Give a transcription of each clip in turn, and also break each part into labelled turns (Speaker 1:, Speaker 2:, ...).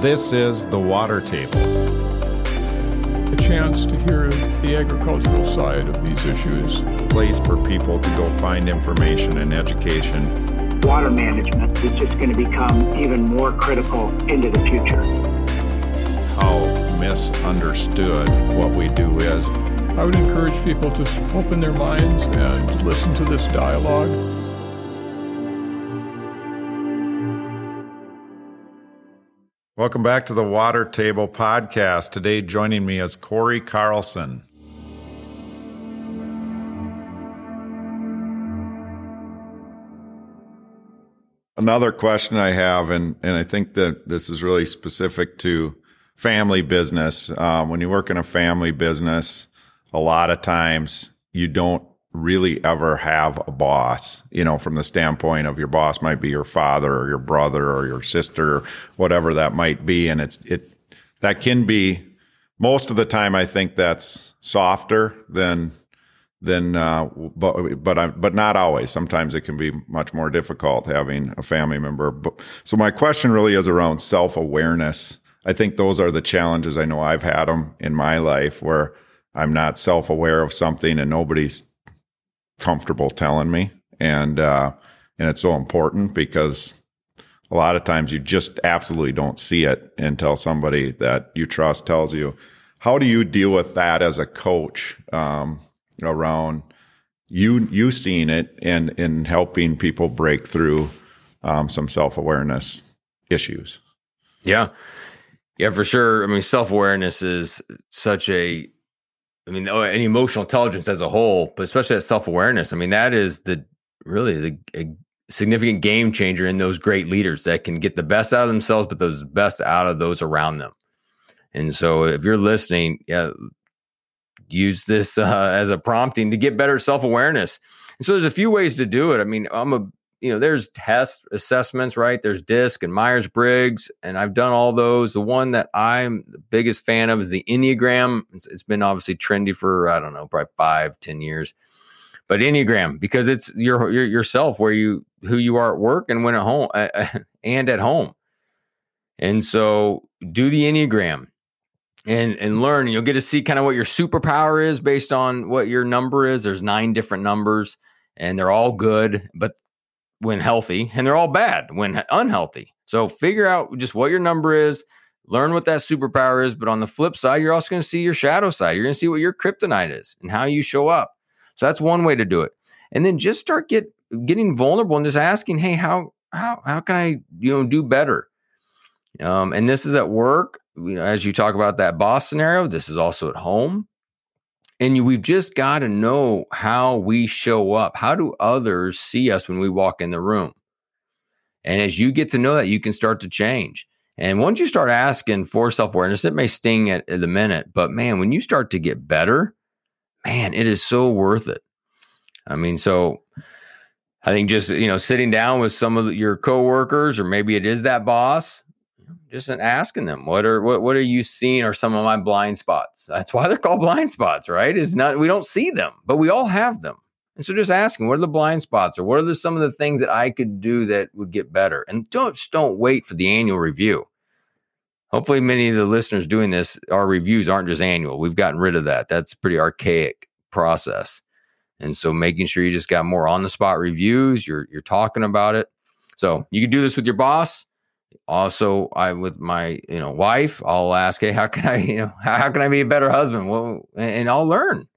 Speaker 1: This is The Water Table.
Speaker 2: A chance to hear the agricultural side of these issues.
Speaker 1: Place for people to go find information and education.
Speaker 3: Water management is just going to become even more critical into the future.
Speaker 1: How misunderstood what we do is.
Speaker 2: I would encourage people to open their minds and listen to this dialogue.
Speaker 1: Welcome back to the Water Table Podcast. Today, joining me is Cory Carlson. Another question I have, and, and I think that this is really specific to family business. Um, when you work in a family business, a lot of times you don't really ever have a boss, you know, from the standpoint of your boss might be your father or your brother or your sister, whatever that might be. And it's, it, that can be most of the time. I think that's softer than, than, uh, but, but, I, but not always. Sometimes it can be much more difficult having a family member. But, so my question really is around self awareness. I think those are the challenges. I know I've had them in my life where I'm not self aware of something and nobody's comfortable telling me. And, uh, and it's so important because a lot of times you just absolutely don't see it until somebody that you trust tells you. How do you deal with that as a coach, um, around you, you seeing it and in helping people break through, um, some self awareness issues?
Speaker 4: Yeah. Yeah, for sure. I mean, self awareness is such a I mean, oh, and emotional intelligence as a whole, but especially that self awareness. I mean, that is the really the significant game changer in those great leaders that can get the best out of themselves, but those best out of those around them. And so, if you're listening, yeah, use this uh, as a prompting to get better self awareness. And so, there's a few ways to do it. I mean, I'm a you know, there's test assessments, right? There's DISC and Myers Briggs, and I've done all those. The one that I'm the biggest fan of is the Enneagram. It's, it's been obviously trendy for I don't know, probably five, ten years. But Enneagram because it's your, your yourself, where you who you are at work and when at home uh, and at home. And so do the Enneagram and and learn. You'll get to see kind of what your superpower is based on what your number is. There's nine different numbers and they're all good, but when healthy and they're all bad when unhealthy. So figure out just what your number is, learn what that superpower is. But on the flip side, you're also going to see your shadow side. You're going to see what your kryptonite is and how you show up. So that's one way to do it. And then just start get getting vulnerable and just asking, hey, how how how can I you know do better? Um, and this is at work. You know, as you talk about that boss scenario, this is also at home. And you, we've just got to know how we show up. How do others see us when we walk in the room? And as you get to know that, you can start to change. And once you start asking for self awareness, it may sting at, at the minute, but man, when you start to get better, man, it is so worth it. I mean, so I think just you know sitting down with some of your coworkers, or maybe it is that boss, just asking them what are what what are you seeing are some of my blind spots? That's why they're called blind spots right? Is not we don't see them but we all have them. And so just asking what are the blind spots or what are the, some of the things that i could do that would get better? And don't just don't wait for the annual review. Hopefully many of the listeners doing this our reviews aren't just annual. We've gotten rid of that. That's pretty archaic process. And so making sure you just got more on the spot reviews you're you're talking about it. So you can do this with your boss also i with my you know wife i'll ask hey how can i you know how, can i be a better husband? Well and i'll learn.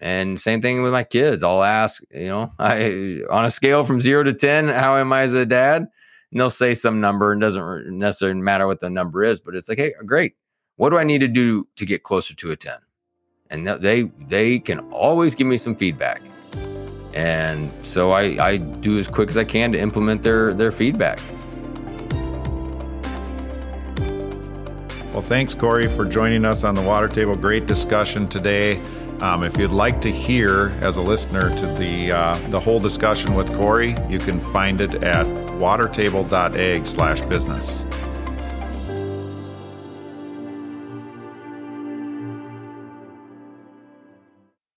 Speaker 4: And same thing with my kids. I'll ask you know i on a scale from zero to ten how am i as a dad? And they'll say some number and doesn't necessarily matter what the number is but it's like hey great. What do i need to do to get closer to a 10 and they they can always give me some feedback. And so i i do as quick as i can to implement their their feedback
Speaker 1: Well, thanks, Cory, for joining us on the Water Table. Great discussion today. Um, if you'd like to hear, as a listener, to the uh, the whole discussion with Cory, you can find it at watertable.ag/business.